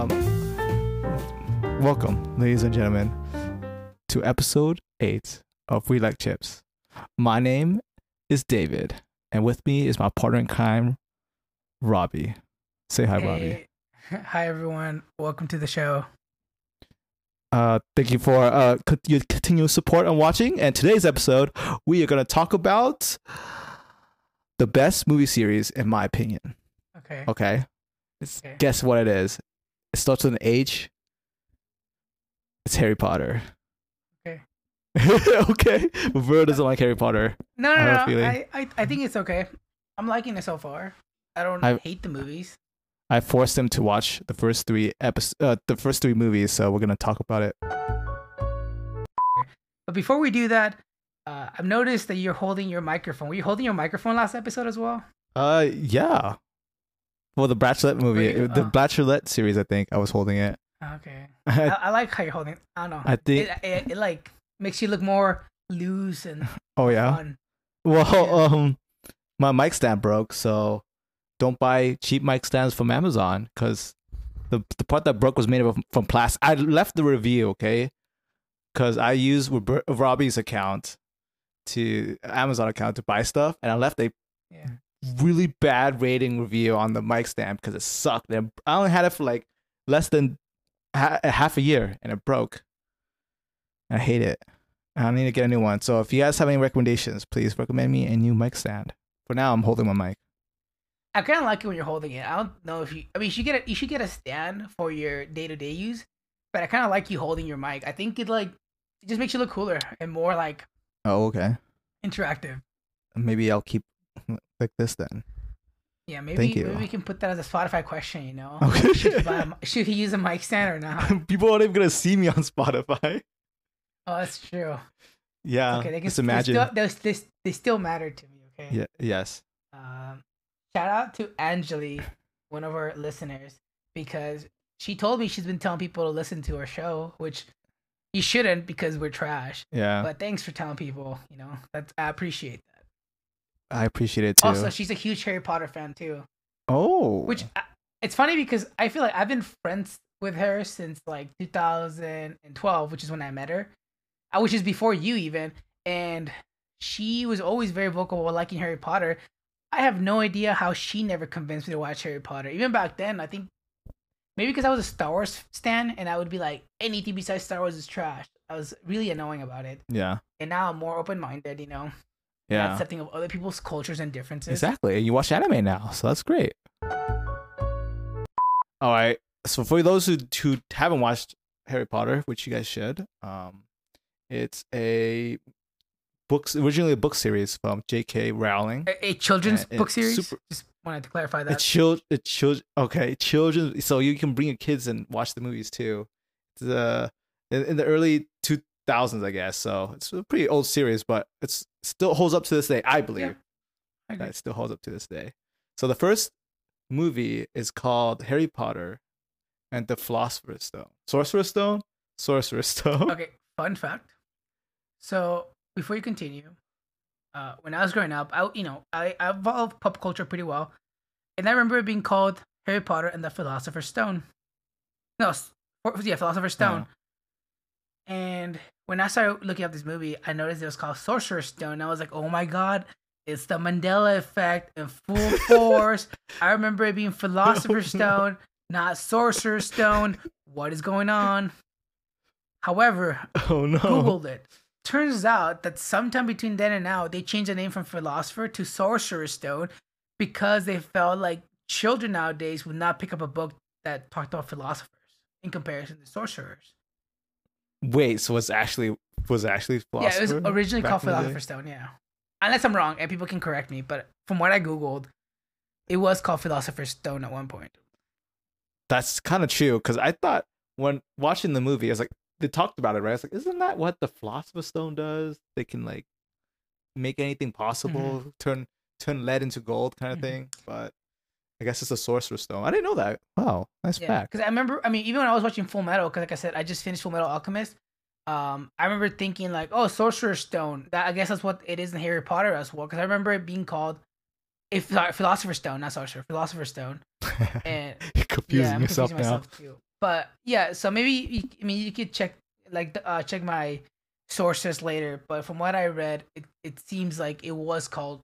Um, welcome, ladies and gentlemen, to episode eight of We Like Chips. My name is David, and with me is my partner in crime, Robbie. Say hi, Robbie. Hi everyone. Welcome to the show. Uh, thank you for uh your continued support and watching. And today's episode, we are gonna talk about the best movie series, in my opinion. Okay. Okay, Okay. guess what it is? It starts with an H. It's Harry Potter. Okay. okay. Vero doesn't like Harry Potter. No, no, have a no. I, I, I think it's okay. I'm liking it so far. I don't I- hate the movies. I forced him to watch the first three episodes, uh, the first three movies. So we're gonna talk about it. But before we do that, uh, I've noticed that you're holding your microphone. Were you holding your microphone last episode as well? Uh, yeah. Well, the Bachelorette movie, you? the Oh. Bachelorette series, I think I was holding it. Okay. I, I like how you're holding. it. I don't know. I think- it, it, it like makes you look more loose and oh yeah. fun. Well, Yeah. um, my mic stand broke, so don't buy cheap mic stands from Amazon because the the part that broke was made of from plastic. I left the review, okay, because I used Robbie's account to Amazon account to buy stuff, and I left a Yeah. Really bad rating review on the mic stand because it sucked. And I only had it for like less than ha- half a year, and it broke. I hate it. I need to get a new one. So if you guys have any recommendations, please recommend me a new mic stand. For now, I'm holding my mic. I kind of like it when you're holding it. I don't know if you. I mean, you should get a you should get a stand for your day to day use. But I kind of like you holding your mic. I think it like it just makes you look cooler and more like Oh, okay. interactive. Maybe I'll keep like this then. Yeah, maybe Thank you. maybe we can put that as a Spotify question. You know, Okay. should, he a, should he use a mic stand or not? People aren't even gonna see me on Spotify. Oh, that's true. Yeah. okay, they can just they imagine. Still, they, they, they still matter to me. Okay. yeah. Yes. Um, shout out to Angeli, one of our listeners, because she told me she's been telling people to listen to our show, which you shouldn't because we're trash. Yeah. But thanks for telling people. You know, that's I appreciate that. I appreciate it too. Also, she's a huge Harry Potter fan too, oh. which I, it's funny because I feel like I've been friends with her since like 2012, which is when I met her, uh, which is before you even, and she was always very vocal about liking Harry Potter. I have no idea how she never convinced me to watch Harry Potter. Even back then, I think maybe because I was a Star Wars stan and I would be like, anything besides Star Wars is trash. I was really annoying about it, yeah. and now I'm more open minded. You know, Yeah. accepting of other people's cultures and differences. Exactly. And you watch anime now, so that's great. All right. So for those who who haven't watched Harry Potter, which you guys should, um, it's a books originally a book series from J.K. Rowling. A, a children's Yeah, book series. super- Just wanted to clarify that. It's child, it's child, okay, children. So you can bring your kids and watch the movies too. It's uh, in, in the early two thousands, I guess. So it's a pretty old series, but it's still holds up to this day, I believe. I agree. that still holds up to this day. So the first movie is called Harry Potter and the Philosopher's Stone. Sorcerer's Stone? Sorcerer's Stone. Okay, fun fact. So before you continue, uh, when I was growing up, I you know I, I evolved pop culture pretty well, and I remember it being called Harry Potter and the Philosopher's Stone. No, yeah, Philosopher's Stone. And when I started looking up this movie, I noticed it was called Sorcerer's Stone. I was like, oh my god, it's the Mandela effect in full force. I remember it being Philosopher's Oh. Stone, not Sorcerer's Stone. What is going on? However, Oh no. Googled it. Turns out that sometime between then and now, they changed the name from Philosopher to Sorcerer's Stone because they felt like children nowadays would not pick up a book that talked about philosophers in comparison to sorcerers. Wait, so was actually was actually Yeah, it was originally called in the day? Philosopher's Stone, yeah. Unless I'm wrong, and people can correct me, but from what I Googled, it was called Philosopher's Stone at one point. That's kind of true because I thought when watching the movie, I was like, they talked about it, right? I was like, isn't that what the Philosopher's Stone does? They can like make anything possible, turn turn lead into gold, kind of Mhm. thing. But I guess it's a Sorcerer's Stone. I didn't know that. Wow, nice Yeah, fact. because I remember. I mean, even when I was watching Full Metal, because like I said, I just finished Full Metal Alchemist. Um, I remember thinking like, oh, Sorcerer's Stone. That I guess that's what it is in Harry Potter as well. Because I remember it being called, if sorry, Philosopher's Stone, not Sorcerer, Philosopher's Stone. And You're confusing yeah, I'm yourself confusing now. myself too. but yeah, so maybe you, I mean you could check like uh, check my sources later. But from what I read, it, it seems like it was called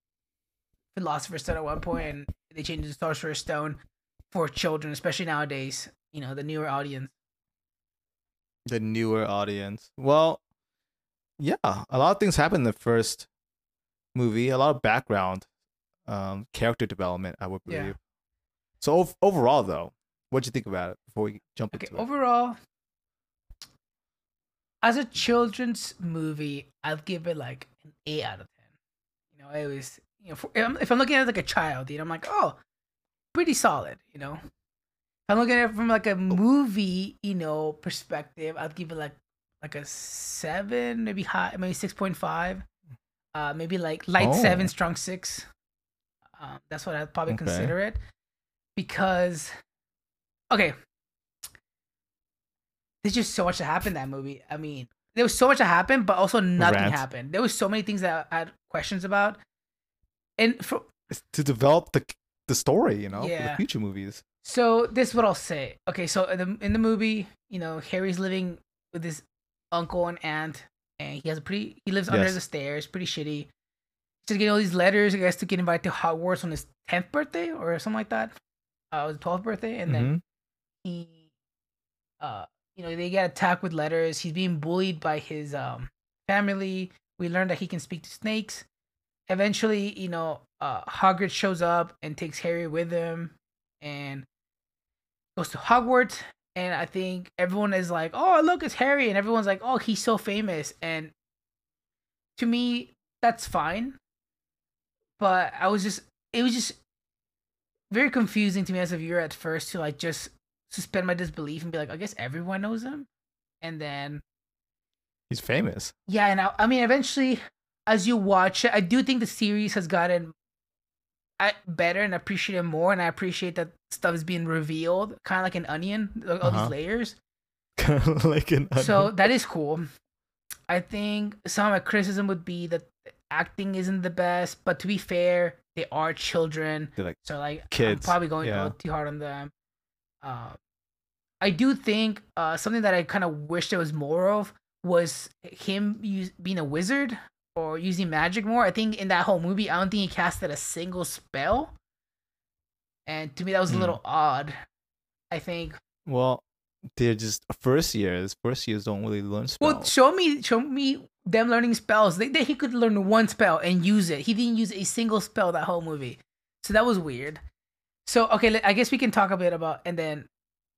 Philosopher's Stone at one point, and they changed to Sorcerer's Stone for children, especially nowadays. You know, the newer audience. the newer audience. Well, yeah, a lot of things happen in the first movie. A lot of background, um, character development. I would Yeah. believe. So ov- overall, though, what'd you think about it before we jump Okay, into it? overall, as a children's movie, I'd give it like an eight out of ten. You know, it was you know for, if I'm- if I'm looking at it like a child, you know, I'm like, oh, pretty solid. You know, if I'm looking at it from like a movie, you know, perspective, I'd give it like like a seven, maybe high, maybe six point five, uh, maybe like light Oh. seven, strong six. Um, that's what I'd probably Okay. consider it because, okay, there's just so much that happened in that movie. I mean, there was so much that happened, but also nothing Rant. happened. There was so many things that I had questions about, and for to develop the the story, you know, for the future movies. So this is what I'll say. Okay, so in the in the movie, you know, Harry's living with his uncle and aunt, and he has a pretty he lives under the stairs, pretty shitty. Just getting all these letters, I guess, to get invited to Hogwarts on his tenth birthday or something like that. Uh, it was twelfth birthday, and then Mhm. he, uh, you know, they get attacked with letters. He's being bullied by his um family. We learn that he can speak to snakes. Eventually, you know, uh, Hagrid shows up and takes Harry with him, and goes to Hogwarts. And I think everyone is like, "Oh, look, it's Harry," and everyone's like, "Oh, he's so famous." And to me, that's fine. But I was just, it was just very confusing to me as a viewer at first to like just suspend my disbelief and be like, I guess everyone knows him. And then, He's famous. yeah, and I, I mean, eventually, as you watch it, I do think the series has gotten better and appreciate it more. And I appreciate that stuff is being revealed, kind of like an onion, like all Uh-huh. these layers. Kind of like an. Onion. So that is cool. I think some of my criticism would be that acting isn't the best, but to be fair, they are children. They're like So like I'm Kids, probably going yeah. too hard on them. Uh, I do think uh, something that I kind of wish there was more of was him use, being a wizard or using magic more. I think in that whole movie, I don't think he casted a single spell, and to me that was a Hmm. little odd. I think. well, they're just first years. First years don't really learn spells. Well, show me, show me them learning spells. They, they he could learn one spell and use it. He didn't use a single spell that whole movie, so that was weird. So okay, I guess we can talk a bit about and then,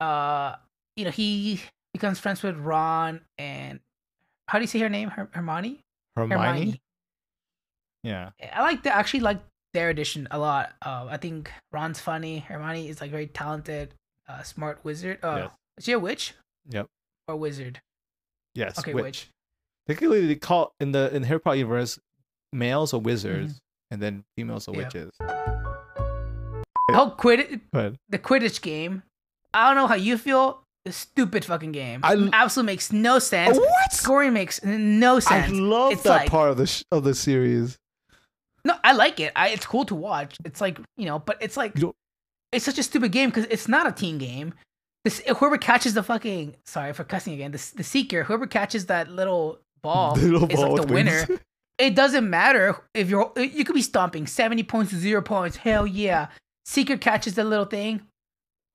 uh, you know, he becomes friends with Ron and how do you say her name? Her- Hermione. Hermione. Yeah. I like the actually like their edition a lot. Uh, I think Ron's funny. Hermione is like very talented, uh, smart wizard. Uh, Yes. is she a witch Yep. or wizard? Yes. Okay, witch. witch. Technically, they call in the in the Harry Potter universe, males are wizards, and then females are Mm-hmm. Witches. The whole Quidditch, But the Quidditch game. I don't know how you feel. Stupid fucking game. I l- absolutely makes no sense. what? Scoring makes no sense. I love It's that like- part of the sh- of the series. No, I like it. I, it's cool to watch. It's like you know, but it's like it's such a stupid game because it's not a team game. This whoever catches the fucking sorry for cussing again. The the seeker, whoever catches that little ball little is ball like the winner. It doesn't matter if you're you could be stomping seventy points to zero points. Hell yeah, seeker catches the little thing, one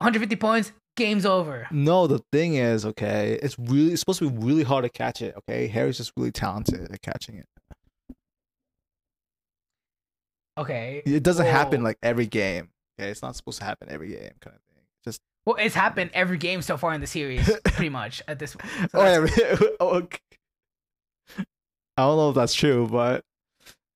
hundred fifty points. Game's over. No, the thing is, okay, it's really it's supposed to be really hard to catch it. Okay, Harry's just really talented at catching it. Okay. It doesn't happen like every game. Okay, it's not supposed to happen every game, kind of thing. Just Well, it's happened every game so far in the series, pretty much at this. point. So oh, yeah, oh, okay. I don't know if that's true, but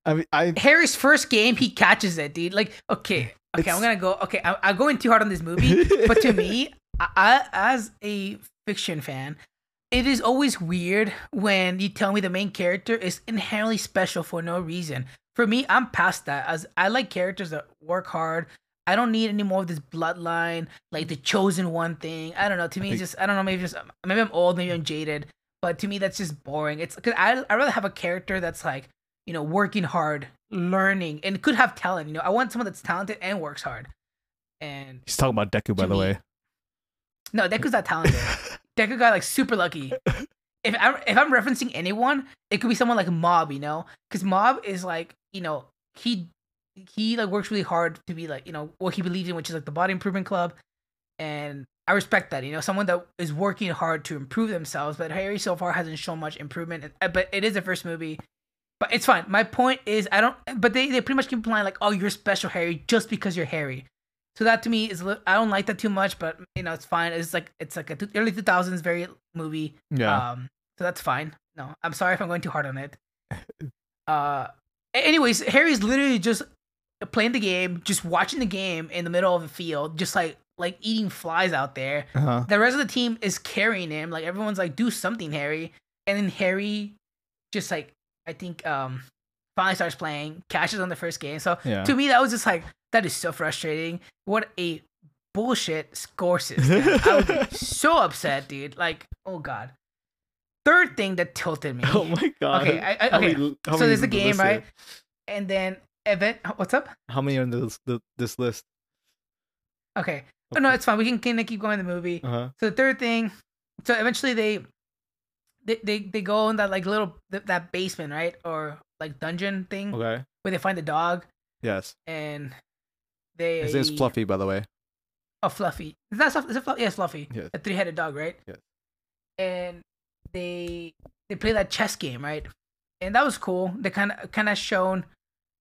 I mean, I Harry's first game, he catches it, dude. Like, okay, okay, I'm gonna go. Okay, I, I'm going too hard on this movie, but to me, I, as a fiction fan, it is always weird when you tell me the main character is inherently special for no reason. For me, I'm past that. As I like characters that work hard. I don't need any more of this bloodline, like the chosen one thing. I don't know. To me, it's just I don't know. Maybe just maybe I'm old, maybe I'm jaded, but to me, that's just boring. It's because I I rather have a character that's like you know working hard, learning, and could have talent. You know, I want someone that's talented and works hard. And he's talking about Deku, by the me- way. No, Deku's not talented. Deku got like super lucky. If I'm if I'm referencing anyone, it could be someone like Mob, you know, because Mob is like you know he he like works really hard to be like you know what he believes in, which is like the body improvement club, and I respect that. You know, someone that is working hard to improve themselves. But Harry so far hasn't shown much improvement. uh, But it is the first movie. But it's fine. My point is, I don't. But they, they pretty much keep implying like, oh, you're special, Harry, just because you're Harry. So that to me is I don't like that too much. But you know, it's fine. It's like it's like a early two thousands very movie. Yeah. Um. So that's fine. No, I'm sorry if I'm going too hard on it. Uh. Anyways, Harry's literally just playing the game, just watching the game in the middle of the field, just like like eating flies out there. uh-huh. The rest of the team is carrying him. Like everyone's like, "Do something, Harry!" And then Harry, just like I think, um, finally starts playing, cashes on the first game. So Yeah. to me, that was just like that is so frustrating. What a bullshit score system! I would be so upset, dude. Like, oh god. Third thing that tilted me. Oh my god. Okay, I- I- okay. many- so there's a game, right? here? And then event. What's up? How many are in this the, this list? Okay. Oh no, it's fine. We can kind of keep going in the movie. Uh huh. So the third thing, so eventually they, they they they go in that like little th- that basement, right, or like dungeon thing Okay. where they find the dog Yes. and they. His name's Fluffy, by the way. Oh, Fluffy. Is that Fluffy? Is it Fluffy? Yes, Fluffy. Yes. A three-headed dog, right? Yes. And they they play that chess game, right? And that was cool. They kind of kind of shown,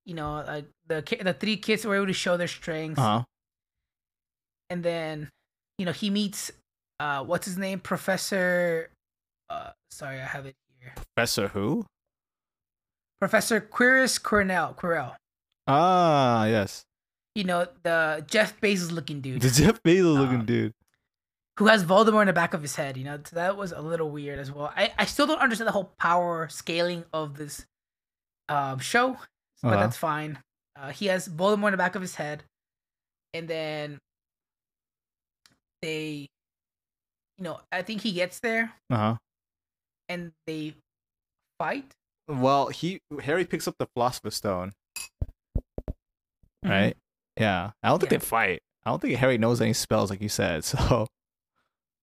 you know, like the ki- the three kids were able to show their strengths. Uh huh. and then you know he meets uh what's his name professor uh sorry i have it here Professor who? Professor quiris cornell quirrell Ah, yes. you know the jeff bezos looking dude The Jeff Bezos looking Uh, dude. who has voldemort in the back of his head you know so that was a little weird as well i i still don't understand the whole power scaling of this um show but Uh-huh. that's fine uh he has voldemort in the back of his head and then they you know i think he gets there Uh huh. and they fight. Well, he Harry picks up the Philosopher's Stone, Mhm. right? Yeah. I don't think Yeah. they fight. I don't think Harry knows any spells, like you said. So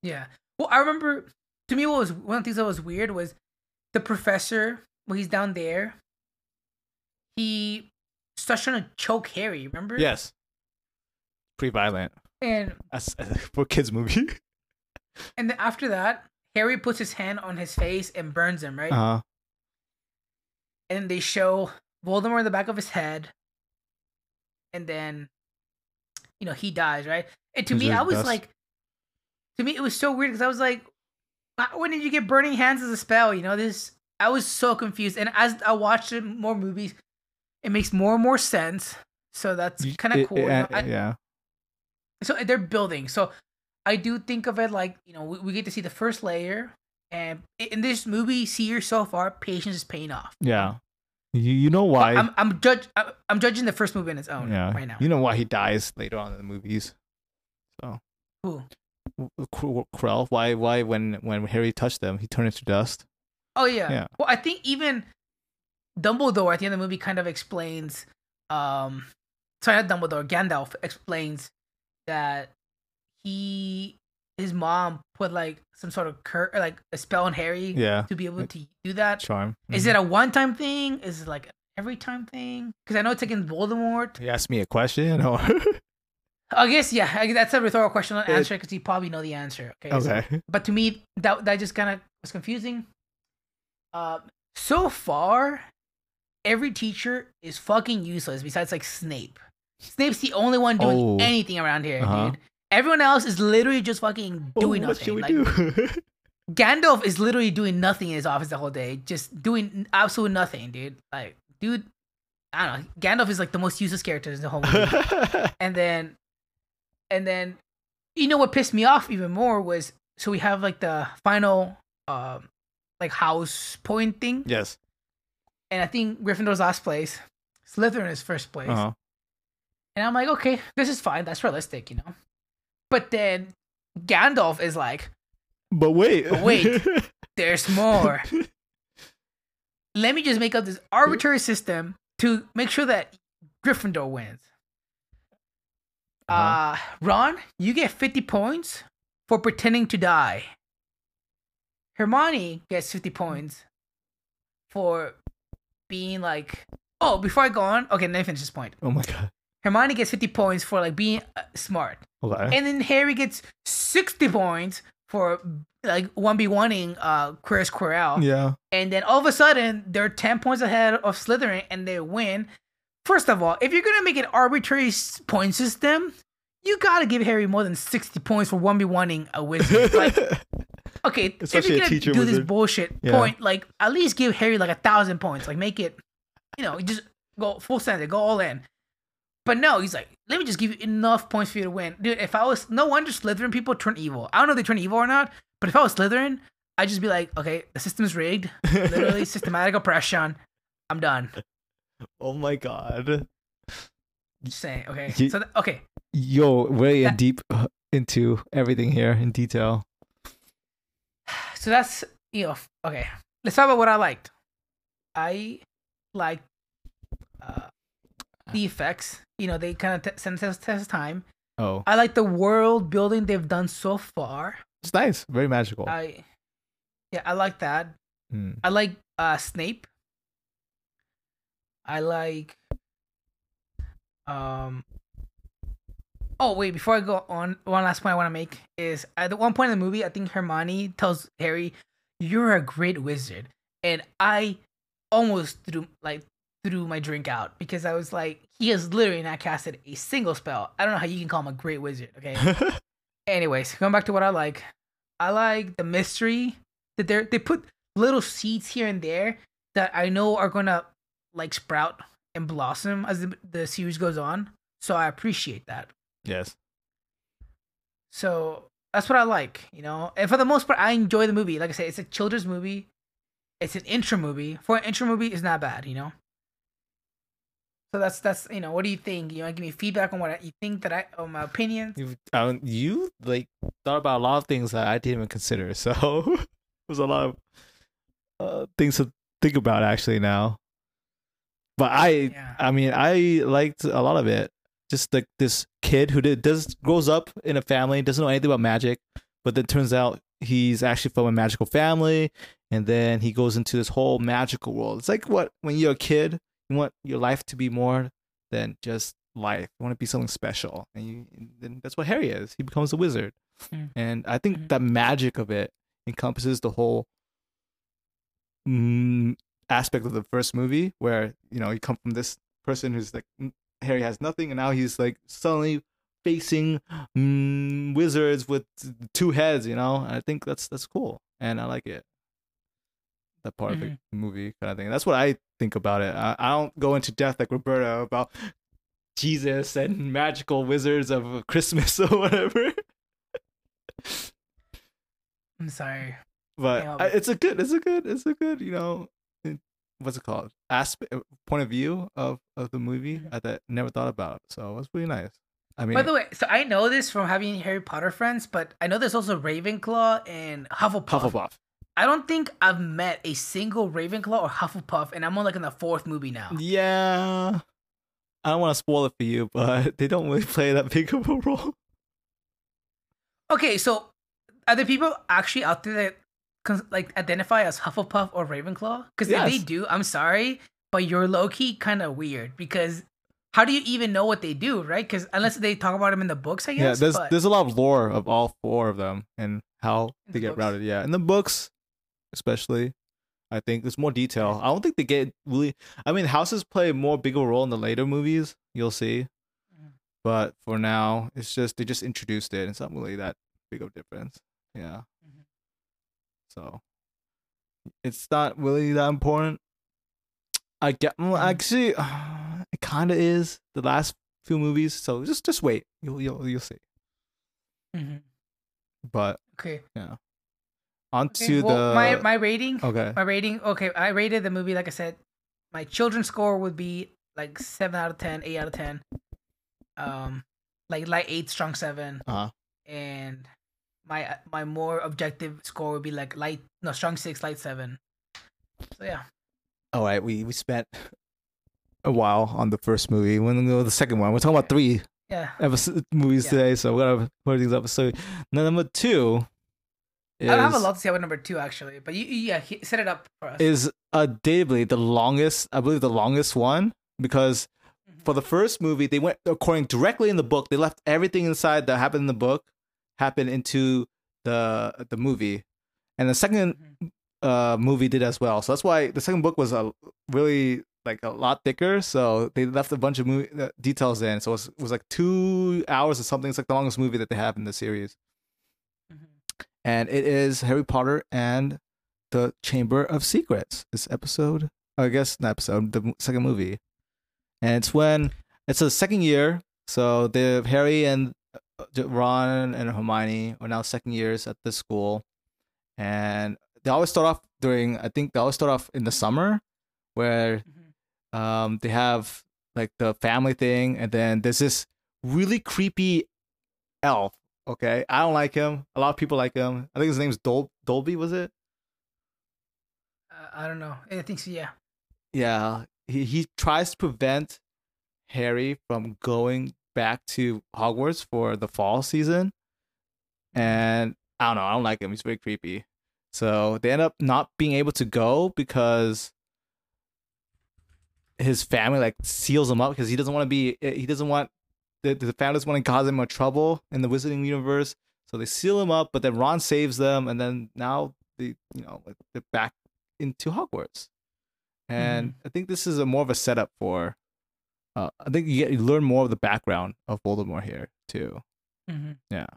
Yeah. Well, I remember. To me, what was one of the things that was weird was the professor when he's down there. He starts trying to choke Harry. Remember? yes, pretty violent. And That's for a kids movie. and then after that, Harry puts his hand on his face and burns him. Right. Uh huh. And they show Voldemort in the back of his head, and then, you know, he dies, right? And to He's me, I was dust. like, to me, it was so weird because I was like, "Why- when did you get Burning Hands as a spell? You know, this, I was so confused. And as I watched more movies, it makes more and more sense. So that's kind of cool. you know? I- yeah. so they're building. So I do think of it like you know we, we get to see the first layer, and in this movie, see here so far, patience is paying off. Yeah. You you know why? I'm I'm judge I'm, I'm judging the first movie on its own yeah. right now. You know why he dies later on in the movies. So. Who? Quirrell. Why? Why? When when Harry touched them, he turned into dust. Oh yeah. Yeah. Well, I think even Dumbledore at the end of the movie kind of explains. Um, sorry, not Dumbledore. Gandalf explains that he his mom put like some sort of cur like a spell on Harry Yeah. to be able to do that. Charm. Is Mhm. it a one time thing? Is it like every time thing? Because I know it's against Voldemort. He asked me a question, or I guess yeah. I, that's a rhetorical question. I'll answer because you probably know the answer. Okay. so- okay. but to me that that just kind of was confusing. Uh, so far, every teacher is fucking useless besides like Snape. Snape's the only one doing Oh. anything around here, Uh-huh. dude. Everyone else is literally just fucking doing Oh, What should nothing. we Like, do? Gandalf is literally doing nothing in his office the whole day, just doing absolute nothing, dude. Like, dude, I don't know. Gandalf is like the most useless character in the whole movie. and then, and then, you know what pissed me off even more was so we have like the final, um, like house point thing, yes. and I think Gryffindor's last place, Slytherin is first place, Uh-huh. and I'm like, okay, this is fine, that's realistic, you know. But then Gandalf is like, But wait. But wait. there's more. Let me just make up this arbitrary system to make sure that Gryffindor wins. Uh-huh. Uh, Ron, you get 50 points for pretending to die. Hermione gets 50 points for being like, oh, before I go on, okay, let me finish this point. Oh my god. Hermione gets 50 points for like being uh, smart. Okay. And then Harry gets 60 points for like 1v1ing uh Queer Quirrell. yeah. And then all of a sudden, they're 10 points ahead of Slytherin and they win. First of all, if you're going to make an arbitrary point system, you got to give Harry more than 60 points for 1v1ing a wizard. like, okay, Especially if you're going to do this bullshit Yeah. point, like, at least give Harry like a thousand points. Like, make it, you know, just go full send it, go all in. But no, he's like, let me just give you enough points for you to win. Dude, if I was, no wonder Slytherin people turn evil. I don't know if they turn evil or not, but if I was Slytherin, I'd just be like, okay, the system's rigged. Literally systematic oppression. I'm done. oh my god. Just saying. Okay. You- So th- okay. Yo, way That- deep into everything here in detail. So that's you know. Okay. Let's talk about what I liked. I liked uh, the effects. You know, they kind of t- send test test time. Oh, I like the world building they've done so far. it's nice. Very magical. I yeah, I like that. Mm. I like uh Snape. I like um Oh wait, before I go on, one last point I want to make is at the one point in the movie, I think Hermione tells Harry, "You're a great wizard," and I almost threw like threw my drink out because I was like, he has literally not casted a single spell. I don't know how you can call him a great wizard. Okay. Anyways, going back to what I like, I like the mystery that they they put little seeds here and there that I know are gonna like sprout and blossom as the, the series goes on. So I appreciate that. yes. So that's what I like, you know. And for the most part, I enjoy the movie. Like I said, it's a children's movie. It's an intro movie. For an intro movie, it's not bad, you know. So that's that's you know. What do you think? You want to give me feedback on what I- you think that I on my opinions? You, um, you like thought about a lot of things that I didn't even consider. So there's a lot of uh, things to think about actually now. But I, Yeah. I mean, I liked a lot of it. Just like this kid who did does grows up in a family, doesn't know anything about magic, but then turns out he's actually from a magical family, and then he goes into this whole magical world. It's like what when you're a kid, you want your life to be more than just life. You want to be something special, and you then that's what Harry is. He becomes a wizard, Mm. and I think that magic of it encompasses the whole mm, aspect of the first movie, where you know you come from this person who's like mm, Harry has nothing, and now he's like suddenly facing mm, wizards with two heads. You know, I think that's that's cool, and I like it. That part of the movie kind of thing. That's what I think about it. I, I don't go into depth like Roberta about Jesus and magical wizards of Christmas or whatever. I'm sorry. but I, it's a good, it's a good, it's a good, you know, it- what's it called? Aspect, point of view of of the movie. Mhm. I that never thought about, so it was pretty nice. I mean, By the way, so I know this from having Harry Potter friends, but I know there's also Ravenclaw and Hufflepuff. Hufflepuff. I don't think I've met a single Ravenclaw or Hufflepuff, and I'm on like in the fourth movie now. Yeah, I don't want to spoil it for you, but they don't really play that big of a role. Okay, so are there people actually out there that like identify as Hufflepuff or Ravenclaw? Because if they do, I'm sorry, but you're low key kind of weird. Because how do you even know what they do, right? Because unless they talk about them in the books, I guess. Yeah, there's but- there's a lot of lore of all four of them and how they the get books. routed. Yeah, in the books, especially, I think there's more detail. I don't think they get really. I mean, houses play a more bigger role in the later movies. You'll see, Mhm. but for now, it's just they just introduced it. It's not really that big of a difference. Yeah. Mhm. So it's not really that important. I get well, Mhm. actually, it kind of is the last few movies. So just just wait. You'll you'll you'll see. Mhm. But Okay. On okay. well, the my my rating. okay. My rating. Okay, I rated the movie like I said. My children's score would be like seven out of 10, 8 out of ten. Um, like light eight, strong seven. Uh-huh. and my my more objective score would be like light no strong six light seven so yeah All right, we we spent a while on the first movie. When we go to the second one, we're talking about three. Yeah. episode movies Yeah. today, so we're gonna put things up. So number two is, I have a lot to say about number two actually, but you, yeah, he, set it up for us. is a undatably the longest. I believe the longest one because Mhm. for the first movie they went according directly in the book. They left everything inside that happened in the book happen into the the movie, and the second Mhm. uh movie did as well. So that's why the second book was a really like a lot thicker. So they left a bunch of movie uh, details in. So it was, it was like two hours or something. It's like the longest movie that they have in the series. And it is Harry Potter and the Chamber of Secrets. This episode, I guess, not episode, the second movie, and it's when it's the second year. So the Harry and uh, Ron and Hermione are now second years at this school, and they always start off during. I think they always start off in the summer, where Mhm. um they have like the family thing, and then there's this really creepy elf. Okay, I don't like him. A lot of people like him. I think his name's Dol- Dolby. Was it? Uh, I don't know. I think so. Yeah. Yeah, he he tries to prevent Harry from going back to Hogwarts for the fall season, and I don't know. I don't like him. He's very creepy. So they end up not being able to go because his family like seals him up because he doesn't want to be. He doesn't want the the doesn't want to cause him more trouble in the Wizarding universe. So they seal him up, but then Ron saves them, and then now they you know like, they're back into Hogwarts. And I think this is a more of a setup for. Uh, I think you get you learn more of the background of Voldemort here too. Mm-hmm. Yeah.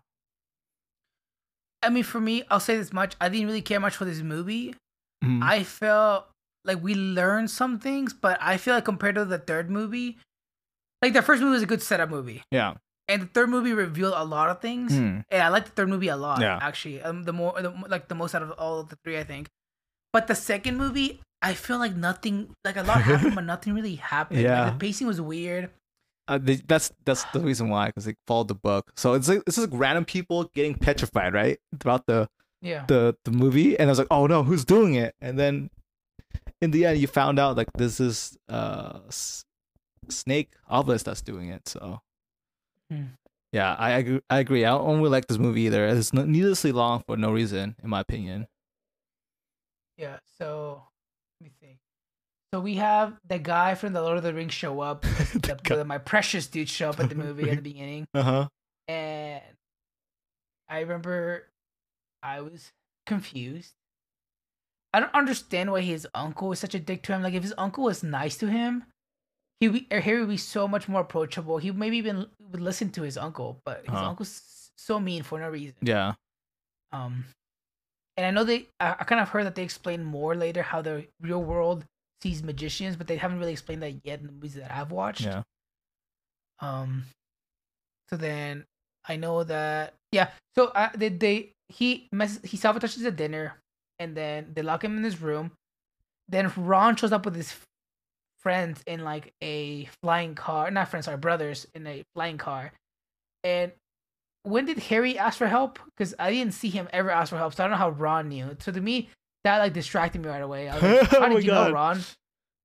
I mean, for me, I'll say this much: I didn't really care much for this movie. Mhm. I felt like we learned some things, but I feel like compared to the third movie, like the first movie was a good setup movie, yeah. and the third movie revealed a lot of things. Hmm. And I like the third movie a lot. Yeah. actually, um, the more the, like the most out of all of the three, I think. But the second movie, I feel like nothing, like a lot happened, but nothing really happened. Like, Yeah. the pacing was weird. Uh, they, that's that's the reason why because they followed the book. So it's like it's just like random people getting petrified right throughout the Yeah. the the movie, and I was like, oh no, who's doing it? And then in the end, you found out like this is uh Snake Obelisk that's doing it. So Hmm. yeah, I I agree, I agree. I don't really like this movie either. It's needlessly long for no reason, in my opinion. Yeah, so let me think. So we have the guy from the Lord of the Rings show up. the, the- my precious dude show up at the movie at the beginning, Uh huh. and I remember I was confused. I don't understand why his uncle is such a dick to him. Like if his uncle was nice to him, he be, or Harry would be so much more approachable. He maybe even would listen to his uncle, but his Uh-huh. uncle's so mean for no reason. Yeah. Um, and I know they, I, I kind of heard that they explain more later how the real world sees magicians, but they haven't really explained that yet in the movies that I've watched. Yeah. Um, so then I know that, yeah. So uh, they, they, he mess, he sabotages the dinner, and then they lock him in his room. Then Ron shows up with his friends in like a flying car, not friends, sorry, brothers in a flying car. And when did Harry ask for help? Because I didn't see him ever ask for help, so I don't know how Ron knew. So to me, that like distracted me right away. I was like, Oh how did you God. know, Ron?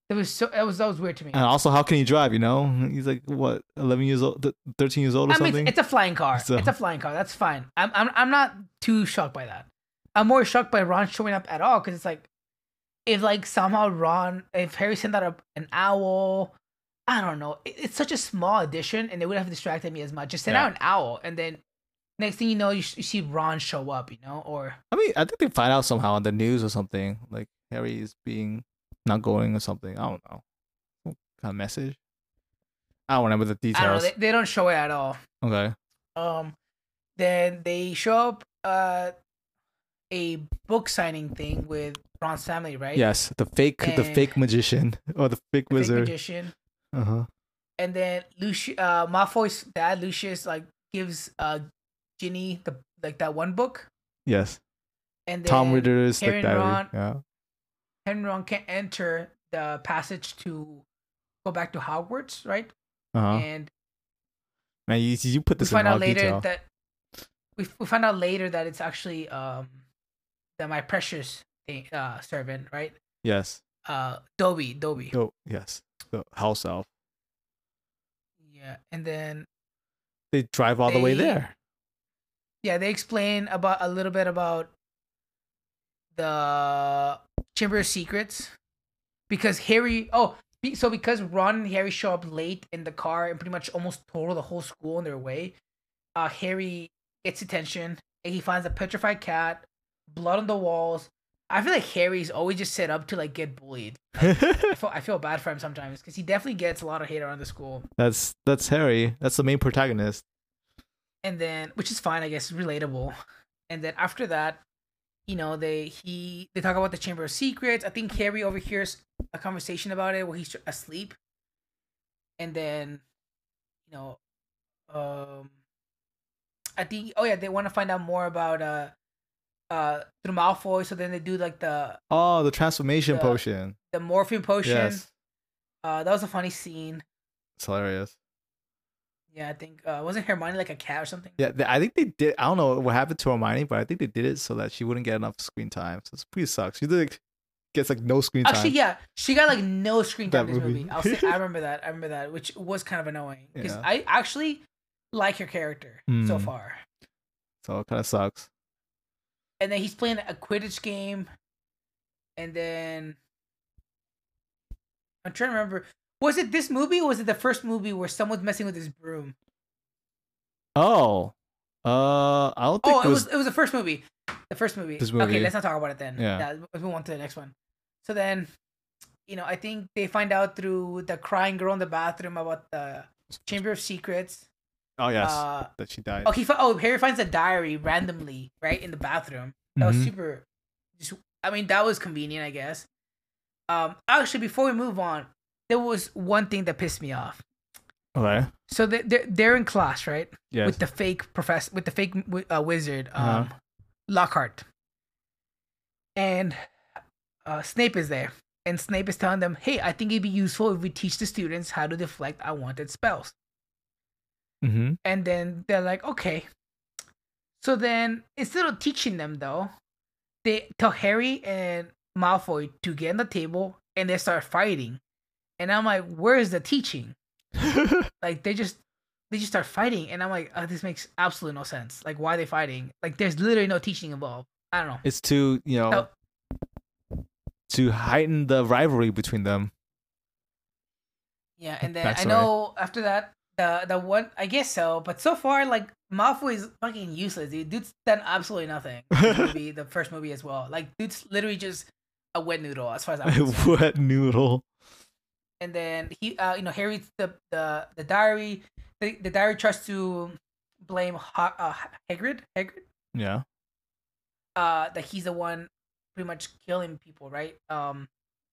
That was so that was that was weird to me. And also, how can he drive? You know, he's like what, eleven years old, thirteen years old or I mean, something. it's, it's a flying car. So- It's a flying car. That's fine. I'm I'm I'm not too shocked by that. I'm more shocked by Ron showing up at all because it's like, if like somehow Ron, if Harry sent out a, an owl, I don't know. It- it's such a small addition, and it would have distracted me as much. Just send Yeah. out an owl, and then next thing you know, you, sh- you see Ron show up. You know, or I mean, I think they find out somehow on the news or something. Like Harry is being not going or something. I don't know. What kind of message? I don't remember the I don't know. details. They, they don't show it at all. okay. Um, then they show up uh a book signing thing with Ron's family, right? Yes, the fake, the fake magician or the fake The fake wizard. magician. Uh huh. and then Lucius, uh, Malfoy's dad, Lucius, like gives uh Ginny the like that one book, Yes. and then Tom like and diary. Ron- Yeah. Harry Ron can't enter the passage to go back to Hogwarts, right? Uh huh. And Man, you you put we this in find out later detail. that we we find out later that it's actually um my precious thing, uh servant, right? yes. Uh, Dobby, Dobby. Oh yes. The house elf. Yeah, and then They drive all the way there. Yeah, they explain about a little bit about the Chamber of Secrets because Harry. Oh, so because Ron and Harry show up late in the car and pretty much almost total the whole school on their way, uh, Harry gets attention and he finds a petrified cat, blood on the walls. I feel like Harry's always just set up to like get bullied. I feel, I feel bad for him sometimes because he definitely gets a lot of hate around the school. that's that's Harry. That's the main protagonist. and then which is fine i guess relatable and then after that you know they he they talk about the chamber of secrets i think harry overhears a conversation about it where he's asleep and then you know um i think oh yeah they want to find out more about uh uh through malfoy so then they do like the Oh, the transformation The- potion. the morphine potion Yes, uh that was a funny scene it's hilarious. yeah i think uh wasn't hermione like a cat or something Yeah, I think they did. I don't know what happened to Hermione, but I think they did it so that she wouldn't get enough screen time. So it's pretty sucks. She like gets like no screen time. Actually, yeah, she got like no screen time in this movie. movie. I'll say, I remember that. I remember that, which was kind of annoying because Yeah. I actually like her character so Mm. far. So it kind of sucks. And then he's playing a Quidditch game, and then I'm trying to remember. Was it this movie or was it the first movie where someone's messing with his broom? Oh, uh, I don't think Oh, it was. was it was the first movie. The first movie. This movie. Okay, let's not talk about it then. Yeah. let's move on to the next one. So then, you know, I think they find out through the crying girl in the bathroom about the Chamber of Secrets. Oh yes, Uh, that she died. oh, he fi- oh Harry finds a diary randomly right in the bathroom. That was Mhm. super. Just, I mean, that was convenient, I guess. Um, actually, before we move on, there was one thing that pissed me off. Okay. So they they're, they're in class, right? Yes. With the fake professor, with the fake wi- uh, wizard, um, Uh-huh. Lockhart, and uh, Snape is there, and Snape is telling them, "Hey, I think it'd be useful if we teach the students how to deflect unwanted spells." Mm-hmm. And then they're like, "Okay." So then, instead of teaching them, though, they tell Harry and Malfoy to get on the table, and they start fighting. And I'm like, "Where's the teaching?" like they just they just start fighting and i'm like oh, this makes absolutely no sense like why are they fighting like there's literally no teaching involved i don't know it's to you know to heighten the rivalry between them. yeah and then That's i know after that the the one i guess so but so far like Malfoy is fucking useless dude dude's done absolutely nothing in movie the first movie as well like dude's literally just a wet noodle as far as i'm concerned. Wet noodle. and then he uh you know harry the the the diary the, the diary tries to blame ha- uh, hagrid hagrid Yeah. uh that he's the one pretty much killing people, right? Um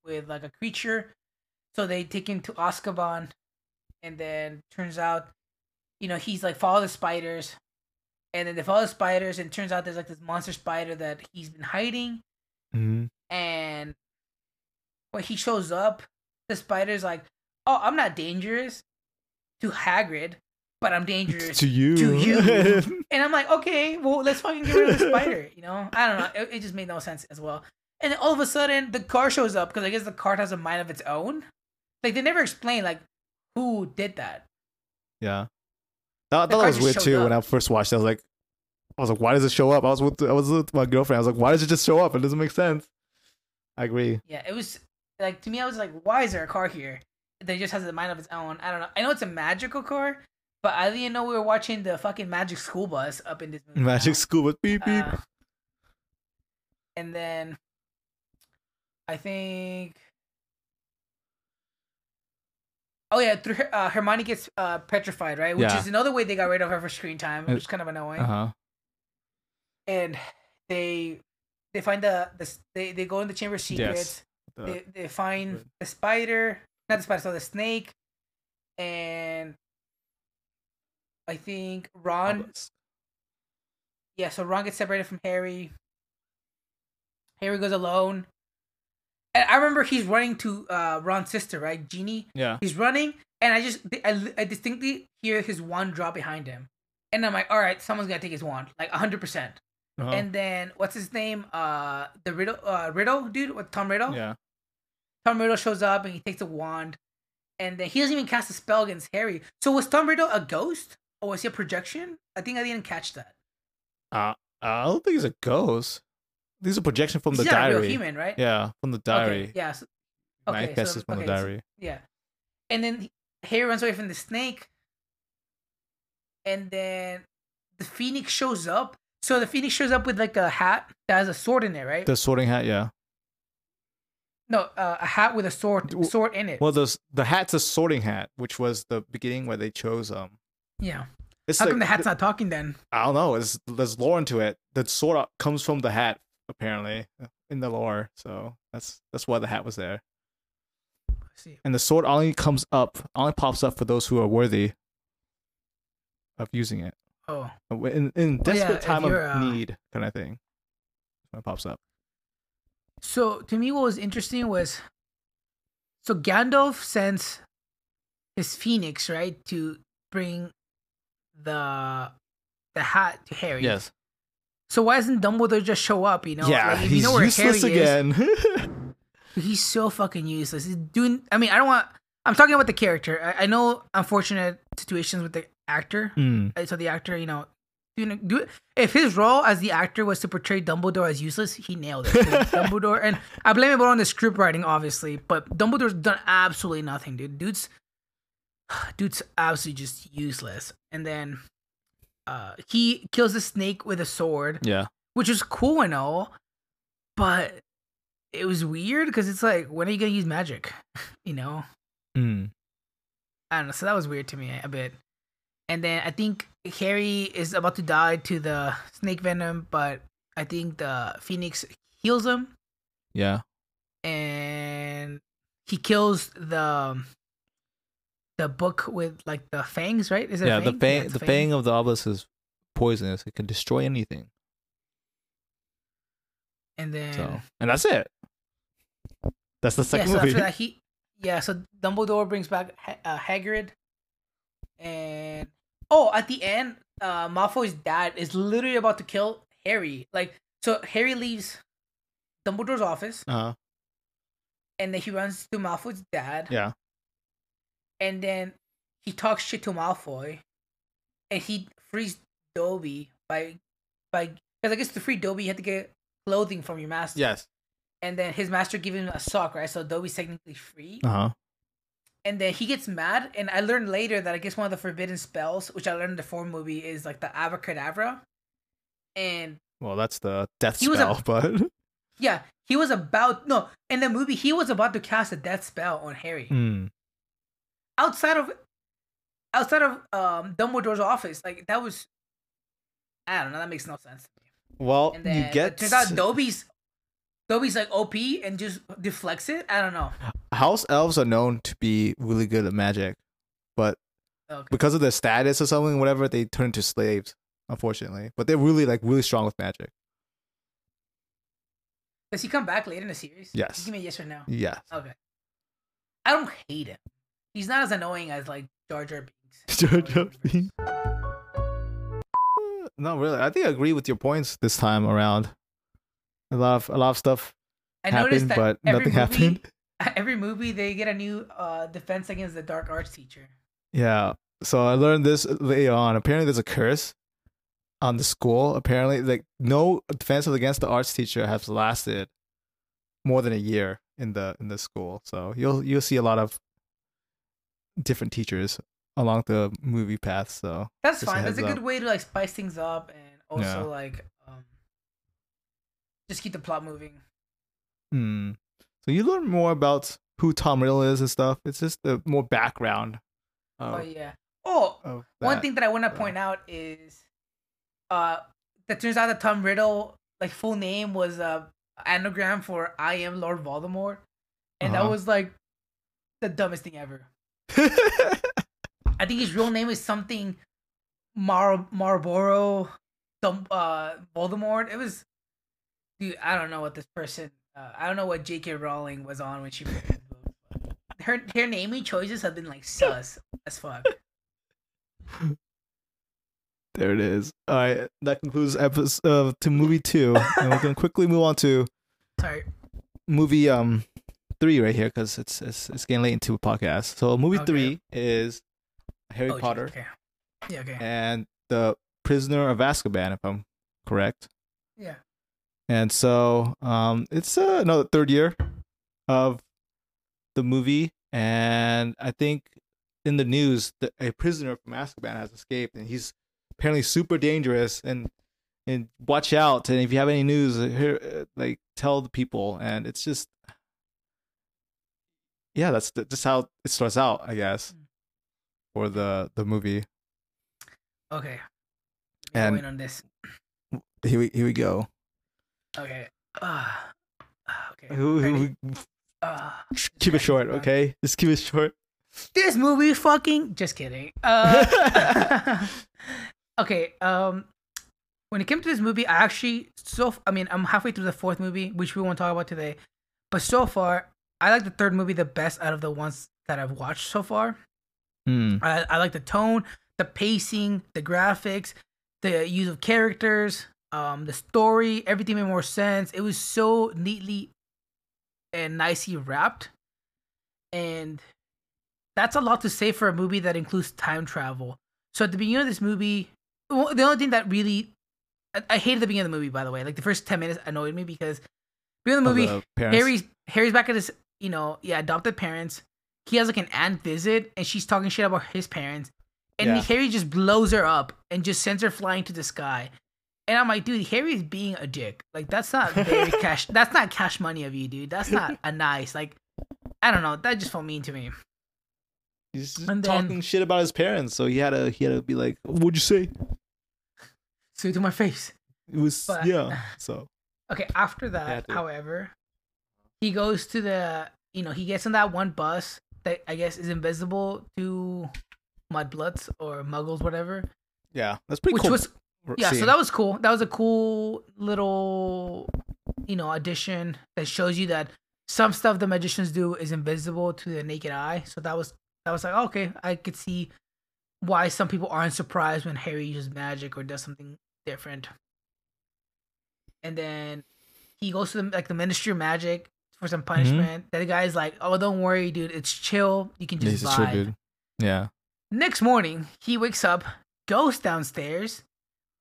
with like a creature. So they take him to Azkaban and then turns out you know, he's like follow the spiders. And then they follow the spiders and turns out there's like this monster spider that he's been hiding Mm-hmm. and when he shows up, the spider's like, "Oh, I'm not dangerous to Hagrid, but I'm dangerous To you. to you. And I'm like, okay, well, let's fucking get rid of the spider. You know, I don't know. It, it just made no sense as well. And all of a sudden, the car shows up because I guess the car has a mind of its own. Like they never explain like who did that. yeah. I thought car that was weird too up. when I first watched it. I was like, I was like, why does it show up? I was with I was with my girlfriend. I was like, why does it just show up? It doesn't make sense. I agree. Yeah, it was like to me, I was like, why is there a car here that just has a mind of its own? I don't know. I know it's a magical car, but I didn't know we were watching the fucking magic school bus up in this movie. Magic now. school with beep beep. Uh, and then I think. Oh yeah, through her, uh, Hermione gets uh, petrified, right? Which Yeah. is another way they got rid of her for screen time, which is kind of annoying. Uh huh. And they they find the, the they they go in the chamber of secrets. Yes. They they find good. the spider, not the spider, so the snake, and I think Ron yeah, so Ron gets separated from Harry. Harry goes alone. I remember he's running to uh, Ron's sister, right? Jeannie. Yeah. He's running, and I just, I, I distinctly hear his wand drop behind him. And I'm like, all right, someone's gonna take his wand, like 100%. Uh-huh. And then, what's his name? Uh, the Riddle, uh, Riddle dude, with Tom Riddle? yeah. Tom Riddle shows up and he takes a wand. And then he doesn't even cast a spell against Harry. So was Tom Riddle a ghost? or was he a projection? I think I didn't catch that. Uh, I don't think he's a ghost. These are projection from the He's not a real diary. human, right? Yeah, from the diary. Okay, yeah. so- okay, guess so- is from okay, the so- diary. yeah. And then Harry runs away from the snake. And then the Phoenix shows up. So the Phoenix shows up with like a hat that has a sword in it, right? The sorting hat, yeah. no, uh, a hat with a sword sword in it. Well, the the hat's a sorting hat, which was the beginning where they chose um. yeah. It's How like, come the hat's not talking then? I don't know. It's, there's lore into it. The sword comes from the hat, apparently, in the lore. So that's that's why the hat was there. Let's see. And the sword only comes up, only pops up for those who are worthy of using it. Oh. In in Oh, yeah, desperate time of uh, need, kind of thing. When it pops up. So to me, what was interesting was, so Gandalf sends his phoenix right to bring the the hat to Harry. Yes. So why doesn't Dumbledore just show up? You know, yeah, Like, if he's you know where useless Harry is, again. he's so fucking useless. He's doing. I mean, I don't want. I'm talking about the character. I, I know unfortunate situations with the actor. Mm, So the actor, you know, doing do if his role as the actor was to portray Dumbledore as useless, he nailed it. Dumbledore, and I blame it more on the script writing, obviously, but Dumbledore's done absolutely nothing, dude. Dude's dude's absolutely just useless. And then uh he kills the snake with a sword, yeah. which is cool and all, but it was weird because it's like, when are you gonna use magic? you know? Mm. I don't know. So that was weird to me a bit. And then I think Harry is about to die to the snake venom, but I think the Phoenix heals him Yeah. and he kills the the book with like the fangs, right? Is it Yeah, the fang? fang, it's the a fang of the basilisk is poisonous. It can destroy anything. And then So, and that's it. That's the yeah, second so movie. after that he yeah, so Dumbledore brings back ha- uh, Hagrid, and oh, at the end, uh, Malfoy's dad is literally about to kill Harry. Like, so Harry leaves Dumbledore's office, uh, and then he runs to Malfoy's dad, yeah. And then he talks shit to Malfoy, and he frees Dobby by by because I guess to free Dobby you had to get clothing from your master. Yes. And then his master gave him a sock, right? So Dobby's technically free. Uh huh. and then he gets mad and i learned later that i guess one of the forbidden spells which i learned in the fourth movie is like the abracadabra and Well, that's the death was a- spell, but yeah he was about no in the movie he was about to cast a death spell on harry Mm. Outside of outside of um dumbledore's office like that was i don't know that makes no sense well, and then you get turns out dobby's dobby's like op and just deflects it i don't know house elves are known to be really good at magic, but okay. because of their status or something, whatever, they turn into slaves. Unfortunately, but they're really like really strong with magic. does he come back later in the series Yes. Just give me a yes or no Yes. Okay. I don't hate him. He's not as annoying as like Jar Jar Binks. Jar Jar Binks. Not really. I think I agree with your points this time around. A lot of a lot of stuff I happened, that but nothing movie, happened. Every movie they get a new uh, defense against the dark arts teacher. Yeah. So I learned this later on. Apparently, there's a curse on the school. Apparently, like no defense against the arts teacher has lasted more than a year in the in the school. So you'll you'll see a lot of different teachers along the movie path. So That's a fine. That's a good up. way to like spice things up and also Yeah. like um, just keep the plot moving. hmm. so you learn more about who Tom Riddle is and stuff. It's just the more background. Oh Of, yeah. Oh, one that. thing that I want to point out is, uh, that turns out that Tom Riddle like full name was uh anagram for I am Lord Voldemort, and that Uh-huh. was like the dumbest thing ever. I think his real name is something Mar Marvolo, some uh Voldemort. It was, dude. I don't know what this person. Uh, I don't know what J.K. Rowling was on when she wrote this book. but Her her naming choices have been like sus as fuck. There it is. All right, that concludes episode uh, to movie two, and we're gonna quickly move on to Sorry. movie um three right here because it's, it's it's getting late into a podcast. So movie Okay. three is Harry Oh, Potter okay. Yeah. Okay. and the Prisoner of Azkaban, if I'm correct. Yeah. And so um, it's uh, another third year of the movie, and I think in the news that a prisoner from Azkaban has escaped, and he's apparently super dangerous. And and watch out. And if you have any news, uh, here, uh, like tell the people. And it's just, yeah, that's just how it starts out, I guess, for the the movie. Okay. And- Going on this. Here we here we go. Okay. Uh, okay. Who- who- Uh, keep it short, okay? Just keep it short. this movie fucking just kidding uh okay um when it came to this movie i actually so i mean i'm halfway through the fourth movie which we won't talk about today but so far i like the third movie the best out of the ones that i've watched so far Hmm. i, I like the tone the pacing the graphics the use of characters um the story everything made more sense it was so neatly and nicely wrapped and that's a lot to say for a movie that includes time travel. So at the beginning of this movie, well, the only thing that really I, I hated the beginning of the movie, by the way. Like the first ten minutes annoyed me because beginning of the movie. Harry's Harry's back at his you know yeah adopted parents. He has like an aunt visit, and she's talking shit about his parents, and Yeah. Harry just blows her up and just sends her flying to the sky. And I'm like, dude, Harry's being a dick. Like that's not very cash. That's not cash money of you, dude. That's not a nice. Like, I don't know. That just felt mean to me. He's just And then- talking shit about his parents, so he had to he had to be like, "What'd you say?" Say to my face. It was But- yeah. So Okay, after that, however, he goes to the you know, he gets on that one bus that I guess is invisible to mudbloods or muggles, whatever. yeah, that's pretty Which cool. was yeah, so that was cool. That was a cool little you know, addition that shows you that some stuff the magicians do is invisible to the naked eye. So that was that was like, oh, okay, I could see why some people aren't surprised when Harry uses magic or does something different. And then he goes to the, like the Ministry of Magic for some mm-hmm. punishment. Then the guy's like, "Oh, don't worry, dude. It's chill. You can just chill vibe." dude. Yeah, Next morning, he wakes up, goes downstairs.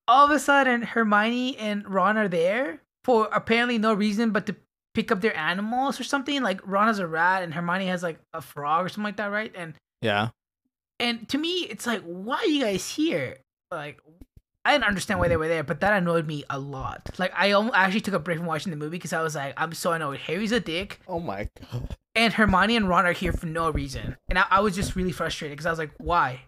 All of a sudden, Hermione and Ron are there for apparently no reason but to pick up their animals or something. Like Ron has a rat and Hermione has like a frog or something like that, right? And yeah. and to me, it's like, why are you guys here? Like, I didn't understand why they were there, but that annoyed me a lot. Like, I actually took a break from watching the movie because I was like, I'm so annoyed. Harry's a dick, Oh my god. and Hermione and Ron are here for no reason. And I, I was just really frustrated because I was like, why?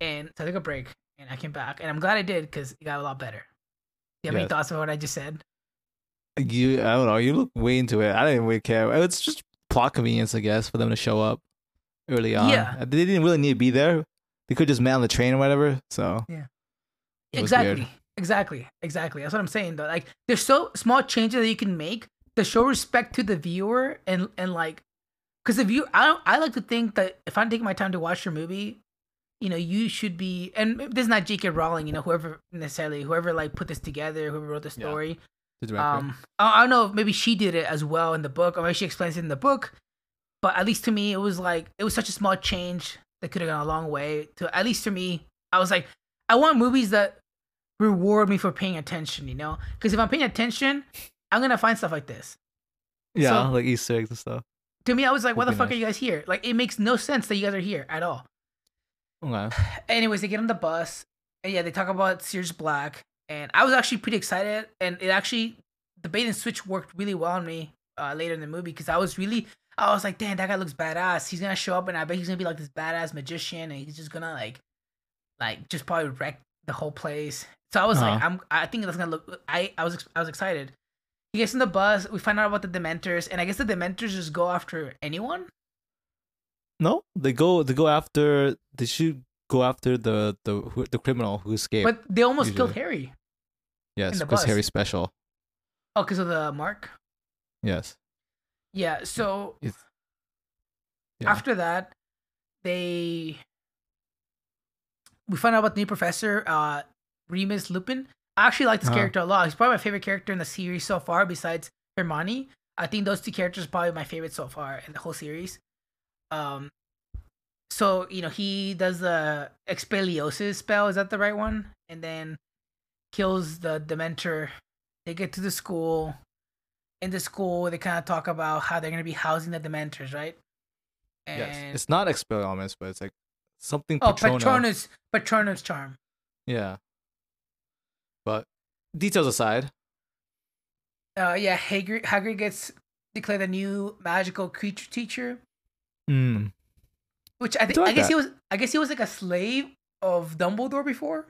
And so I took a break and I came back, and I'm glad I did because it got a lot better. Do you have any thoughts about what I just said? You, I don't know. You look way into it. I didn't really care. It's just plot convenience, I guess, for them to show up early on. Yeah. they didn't really need to be there. They could just man on the train or whatever. So was exactly. Exactly. Exactly. That's what i'm saying though. Like there's so small changes that you can make to show respect to the viewer and and like because if you i i like to think that if i'm taking my time to watch your movie you know you should be and this is not j.k rowling you know whoever necessarily whoever like put this together whoever wrote the Yeah. story. The director. um I, I don't know if maybe she did it as well in the book or maybe she explains it in the book but at least to me it was like it was such a small change that could have gone a long way to at least to me i was like i want movies that reward me for paying attention you know because if i'm paying attention i'm gonna find stuff like this yeah, so- like Easter eggs and stuff. to me i was like why the fuck nice. are you guys here like it makes no sense that you guys are here at all Okay. anyways, they get on the bus, and yeah, they talk about Sirius Black, and I was actually pretty excited, and it actually the bait and switch worked really well on me uh, later in the movie because I was really I was like, damn, that guy looks badass. He's gonna show up, and I bet he's gonna be like this badass magician, and he's just gonna like, like just probably wreck the whole place. So I was like, Uh-huh. I'm I think that's gonna look. I I was I was excited. He gets in the bus. We find out about the Dementors, and I guess the Dementors just go after anyone. No, they go. They go after. They should go after the the the criminal who escaped. But they almost killed Harry. yes, because. Harry's special. Oh, because of the mark. Yes. Yeah. So yeah. after that, they we find out about the new professor, uh, Remus Lupin. I actually like this Uh-huh. character a lot. He's probably my favorite character in the series so far, besides Hermione. I think those two characters are probably my favorite so far in the whole series. Um, so you know he does the expeliosis spell. Is that the right one? And then kills the Dementor. They get to the school. In the school, they kind of talk about how they're gonna be housing the Dementors, right? yes. It's not Expelliarmus, but it's like something. oh, Patronus, Patronus charm. Yeah. But details aside, Uh, yeah, Hagrid, Hagrid gets declared a new magical creature teacher, mm, which I think I like guess that. he was. I guess he was like a slave of Dumbledore before.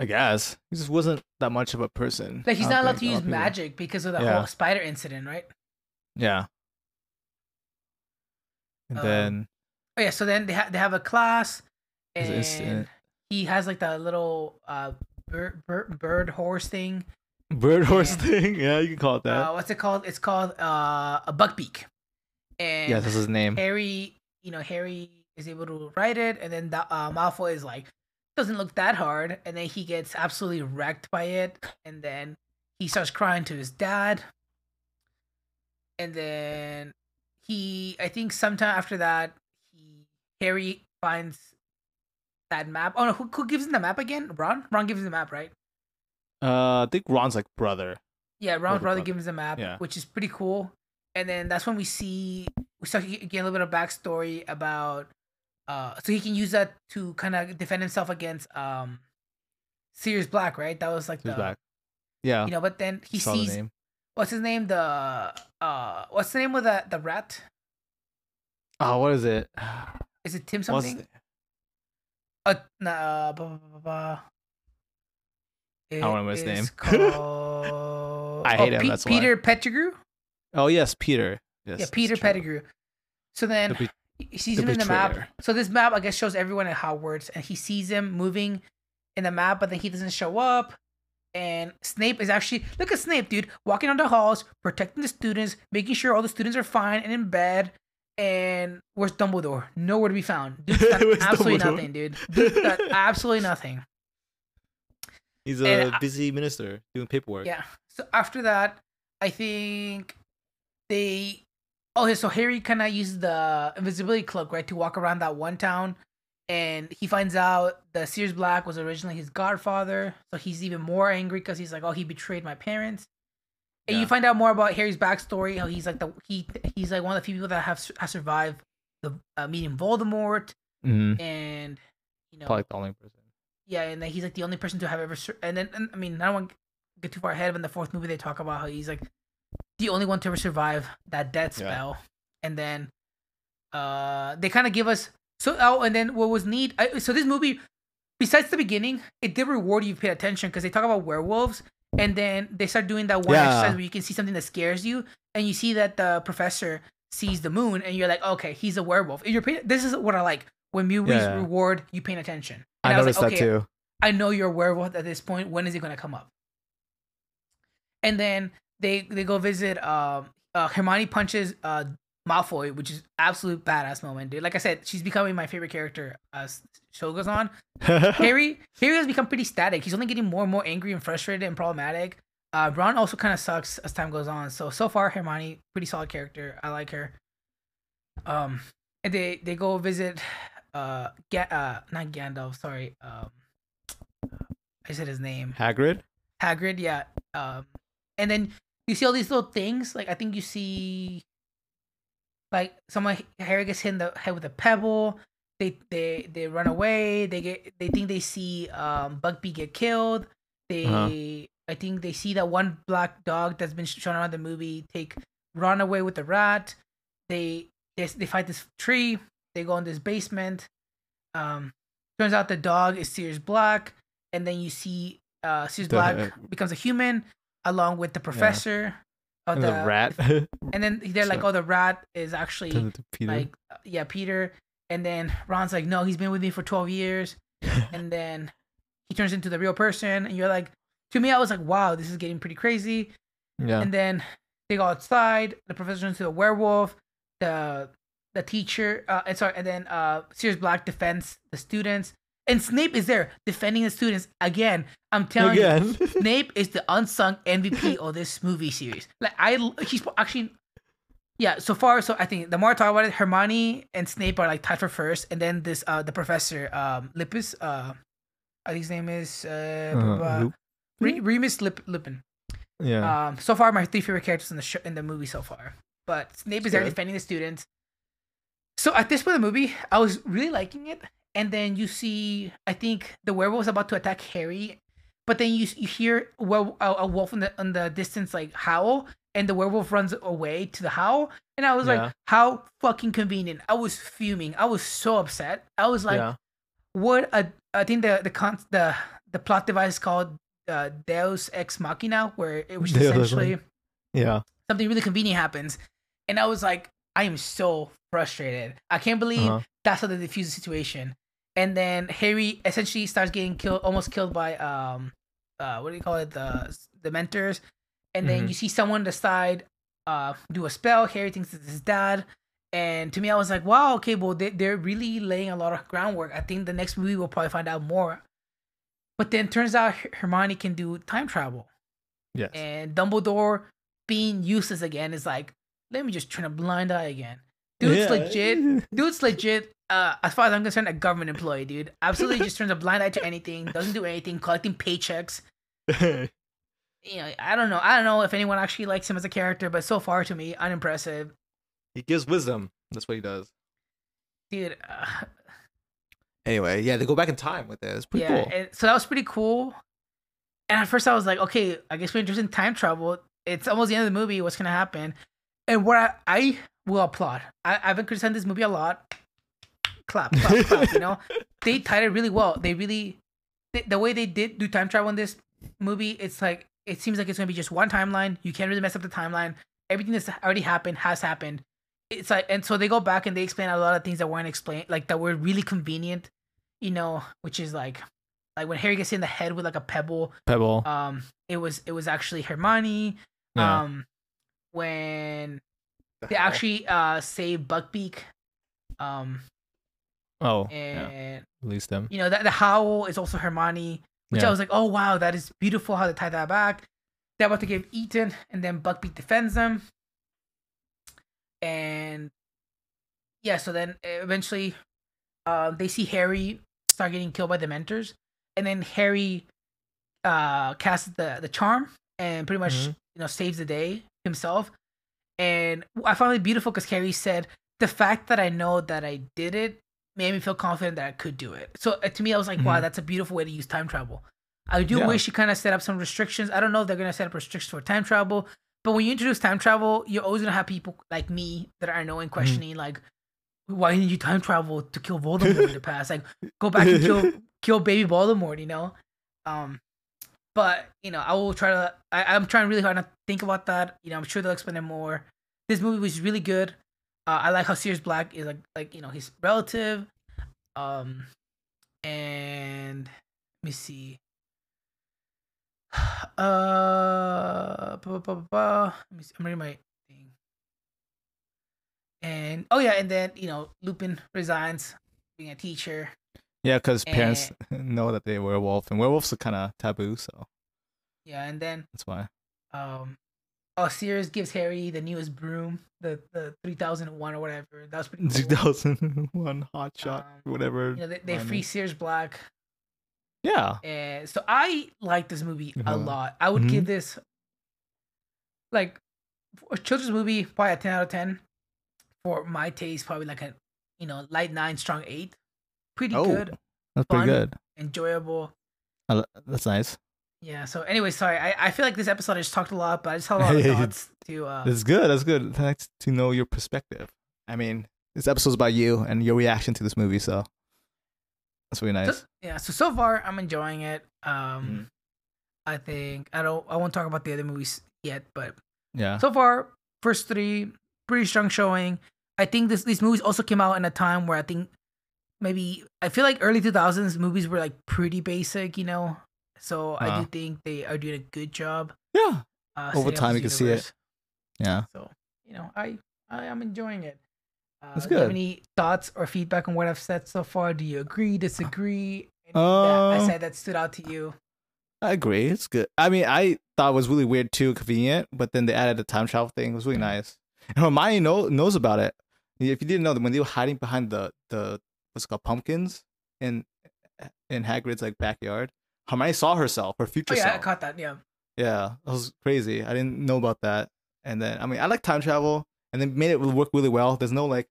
I guess he just wasn't that much of a person. Like he's not allowed to think. Lot use magic because of the Yeah. whole spider incident, right? Yeah. And Um, then Oh yeah, so then they have they have a class, and he has like the little uh bird bird, bird horse thing. bird horse thing. Yeah, you can call it that. Uh, what's it called? It's called uh a Buckbeak. And yes, that's his name. Harry, you know, Harry is able to write it, and then the, uh, Malfoy is like, doesn't look that hard, and then he gets absolutely wrecked by it, and then he starts crying to his dad, and then he, I think, sometime after that, he Harry finds that map. Oh no, who, who gives him the map again? Ron. Ron gives him the map, right? Uh, I think Ron's like brother. Yeah, Ron's Brother, brother gives him the map, Yeah. which is pretty cool. And then that's when we see we start to get get a little bit of backstory about uh so he can use that to kind of defend himself against um Sirius Black, right? That was like He's the back. Yeah. you know, but then he saw the sees name. what's his name? The uh what's the name of the the rat? Oh, what is it? Is it Tim something? Uh, nah, blah, blah, blah, blah. don't remember his name. called- I hate oh, him, Pe- that's why. Peter Pettigrew. Oh yes, Peter. Yes, yeah, Peter. Pettigrew. So then The he sees the him in the map. So this map, I guess, shows everyone at Hogwarts, and he sees him moving in the map, but then he doesn't show up. And Snape is actually look at Snape, dude, walking on the halls, protecting the students, making sure all the students are fine and in bed. And where's Dumbledore? Nowhere to be found. Dude's done absolutely Dumbledore? nothing, dude. Dude's done absolutely nothing. He's And a I- busy minister doing paperwork. Yeah. So after that, I think they. Oh, so Harry kind of uses the invisibility cloak, right, to walk around that one town, and he finds out that Sirius Black was originally his godfather. So he's even more angry because he's like, "Oh, he betrayed my parents." And you find out more about Harry's backstory. How he's like the he he's like one of the few people that have have survived the uh, meeting Voldemort, Mm-hmm. and you know, Probably the only person. yeah, and then he's like the only person to have ever. Sur- and then, and, I mean, I don't want to get too far ahead. But in the fourth movie, they talk about how he's like the only one to ever survive that death Yeah. spell. And then, uh, they kind of give us so. Oh, and then what was neat? I, so this movie, besides the beginning, it did reward you if you paid attention because they talk about werewolves, and then they start doing that one Yeah. exercise where you can see something that scares you, and you see that the professor sees the moon, and you're like, okay, he's a werewolf. And you're paying, this is what I like when movies Yeah. reward you paying attention. And I, And was like, that okay, too. I know you're a werewolf at this point. When is it gonna come up? And then they they go visit. Um, uh, Hermione punches uh Malfoy, which is absolute badass moment, dude. Like I said, she's becoming my favorite character as show goes on. Harry Harry has become pretty static. He's only getting more and more angry and frustrated and problematic. Uh, Ron also kind of sucks as time goes on. So so far, Hermione pretty solid character. I like her. Um, and they they go visit, uh, Ga- uh, not Gandalf. Sorry. Um, I said his name. Hagrid. Hagrid. Yeah. Um, and then you see all these little things. Like I think you see, like someone Harry gets hit in the head with a pebble. They they they run away. They get they think they see um Bugby get killed. They Uh-huh. I think they see that one black dog that's been shown around the movie take run away with the rat. They they they fight this tree. They go in this basement. Um, turns out the dog is Sirius Black, and then you see uh Sirius Black becomes a human along with the professor. Of And the, the rat. and then they're like, "Oh, the rat is actually Turns into Peter. like, uh, yeah, Peter." And then Ron's like, "No, he's been with me for twelve years." and then he turns into the real person, and you're like, to me, I was like, "Wow, this is getting pretty crazy." yeah. And then they go outside. The professor turns into a werewolf. The the teacher, uh, and sorry, and then uh, Sirius Black defends the students, and Snape is there defending the students again. I'm telling you, Snape is the unsung MVP of this movie series. Like I, he's actually yeah, so far, so I think the more I talk about it, Hermione and Snape are like tied for first, and then this uh the professor um Lupus uh I think his name is uh, blah, blah, blah. Uh, Re- Remus Lip- Lupin. yeah. Um, so far my three favorite characters in the show in the movie so far, but Snape is there defending the students. So at this point in the movie, I was really liking it, and then you see, I think the werewolf is about to attack Harry, but then you you hear well a, a wolf in the in the distance like howl, and the werewolf runs away to the howl, and I was Yeah. like, how fucking convenient! I was fuming. I was so upset. I was like, yeah. what a I think the the con the the plot device is called uh, Deus Ex Machina, where it was essentially Yeah. something really convenient happens, and I was like, I am so frustrated. I can't believe Uh-huh. that's how they defuse the situation. And then Harry essentially starts getting killed, almost killed by um, uh, what do you call it, the the mentors. And then Mhm. you see someone decide uh do a spell. Harry thinks it's his dad. And to me, I was like, wow, okay, well, they, they're really laying a lot of groundwork. I think the next movie we'll probably find out more. But then turns out Hermione can do time travel. Yes. And Dumbledore being useless again is like, let me just turn a blind eye again. Dude's Yeah. legit. Dude's legit. Uh, as far as I'm concerned, a government employee, dude. Absolutely just turns a blind eye to anything. Doesn't do anything. Collecting paychecks. You know, I don't know. I don't know if anyone actually likes him as a character, but so far to me, unimpressive, he gives wisdom. That's what he does. dude. Uh, Anyway, yeah, they go back in time with it. It's pretty yeah, cool. so that was pretty cool. And at first, I was like, okay, I guess we're interested in time travel. It's almost the end of the movie. What's gonna happen? And what I, I will applaud. I, I've been criticizing this movie a lot. Clap, clap, clap. You know, they tied it really well. They really, the, the way they did do time travel in this movie, it's like it seems like it's gonna be just one timeline. You can't really mess up the timeline. Everything that's already happened has happened. It's like, and so they go back and they explain a lot of things that weren't explained, like that were really convenient. You know, which is like, like when Harry gets in the head with like a pebble. Pebble. Um, it was it was actually Hermione. yeah. Um, when The they hell? actually uh save Buckbeak. Um, Oh, yeah. and Release them. you know that the howl is also Hermione, which I was like, oh wow, that is beautiful how they tie that back. They're about to give Eton, and then Buckbeak defends them. And yeah, so then eventually, uh, they see Harry start getting killed by the Mentors, and then Harry uh casts the the charm and pretty much Mhm. you know saves the day himself. And I found it beautiful because Harry said, "The fact that I know that I did it made me feel confident that I could do it." So uh, to me, I was like, "Wow, Mhm. that's a beautiful way to use time travel." I do Yeah. wish you kind of set up some restrictions. I don't know if they're gonna set up restrictions for time travel, but when you introduce time travel, you're always gonna have people like me that are knowing, questioning, like, "Why didn't you time travel to kill Voldemort in the past? Like, go back and kill kill baby Voldemort." You know, um, but you know, I will try to. I, I'm trying really hard not to think about that. You know, I'm sure they'll explain it more. This movie was really good. Uh, I like how Sirius Black is like like you know he's relative. Um, and let me see. Uh. Let me see. I'm reading my thing. And oh yeah, and then you know Lupin resigns being a teacher. Yeah, because parents know that they're werewolf, and werewolves are kind of taboo, so Yeah, and then that's why. um, oh Sirius gives Harry the newest broom, the the three thousand one or whatever. That was pretty cool. 2001 hot shot, Um, whatever. You know, they, they free Sirius Black. Yeah, And so I like this movie a Uh-huh. lot. I would Mhm. give this like a children's movie probably a ten out of ten. For my taste, probably like a you know light nine, strong eight. Pretty Oh. good, that's pretty good. enjoyable. Li- That's nice. Yeah. So anyway, sorry. I, I feel like this episode I just talked a lot, but I just had a lot of thoughts to. Uh, That's good. That's good. Thanks to know your perspective. I mean, this episode's about you and your reaction to this movie, so that's really nice. so, yeah. So so far I'm enjoying it. Um, Mhm. I think I don't. I won't talk about the other movies yet, but yeah. so far first three pretty strong showing i think this these movies also came out in a time where i think maybe i feel like early 2000s movies were like pretty basic you know so i Uh-huh. do think they are doing a good job yeah. uh, Over time, you can see it. Yeah. so you know i i am enjoying it uh, That's do you have good. any thoughts or feedback on what i've said so far do you agree disagree Anything that i Uh, said that stood out to you I agree. It's good. I mean, I thought it was really weird too, convenient, but then they added the time travel thing. It was really nice. And Hermione know, knows about it. If you didn't know, them, when they were hiding behind the the what's it called pumpkins in in Hagrid's like backyard, Hermione saw herself, her future Oh yeah, I caught that. Yeah. Yeah, that was crazy. I didn't know about that. And then I mean, I like time travel, and they made it work really well. There's no like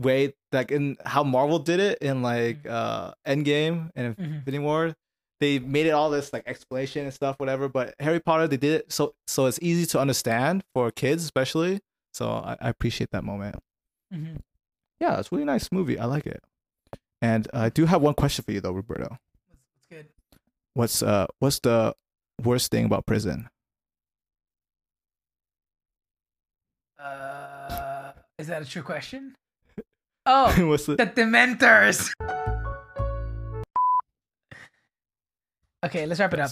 way like in how Marvel did it in like uh Endgame and Mhm. Infinity War. They made it all this like explanation and stuff, whatever. But Harry Potter, they did it so so it's easy to understand for kids, especially. So I, I appreciate that moment. hmm Yeah, it's really nice movie. I like it. And I do have one question for you though, Roberto. That's, that's good. What's uh what's the worst thing about prison? Uh, is that a true question? Oh, what's the the Dementors. Okay, let's wrap it up.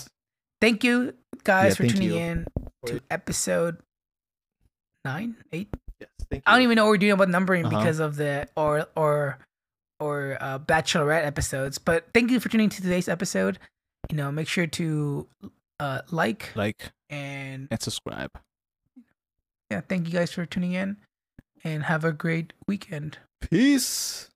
Thank you guys Yeah, for tuning you. in to episode nine, eight. Yes, thank you. I don't even know what we're doing about numbering Uh-huh. because of the or or or uh, bachelorette episodes. But thank you for tuning to today's episode. You know, make sure to uh, like like and and subscribe. yeah, thank you guys for tuning in, and have a great weekend. Peace.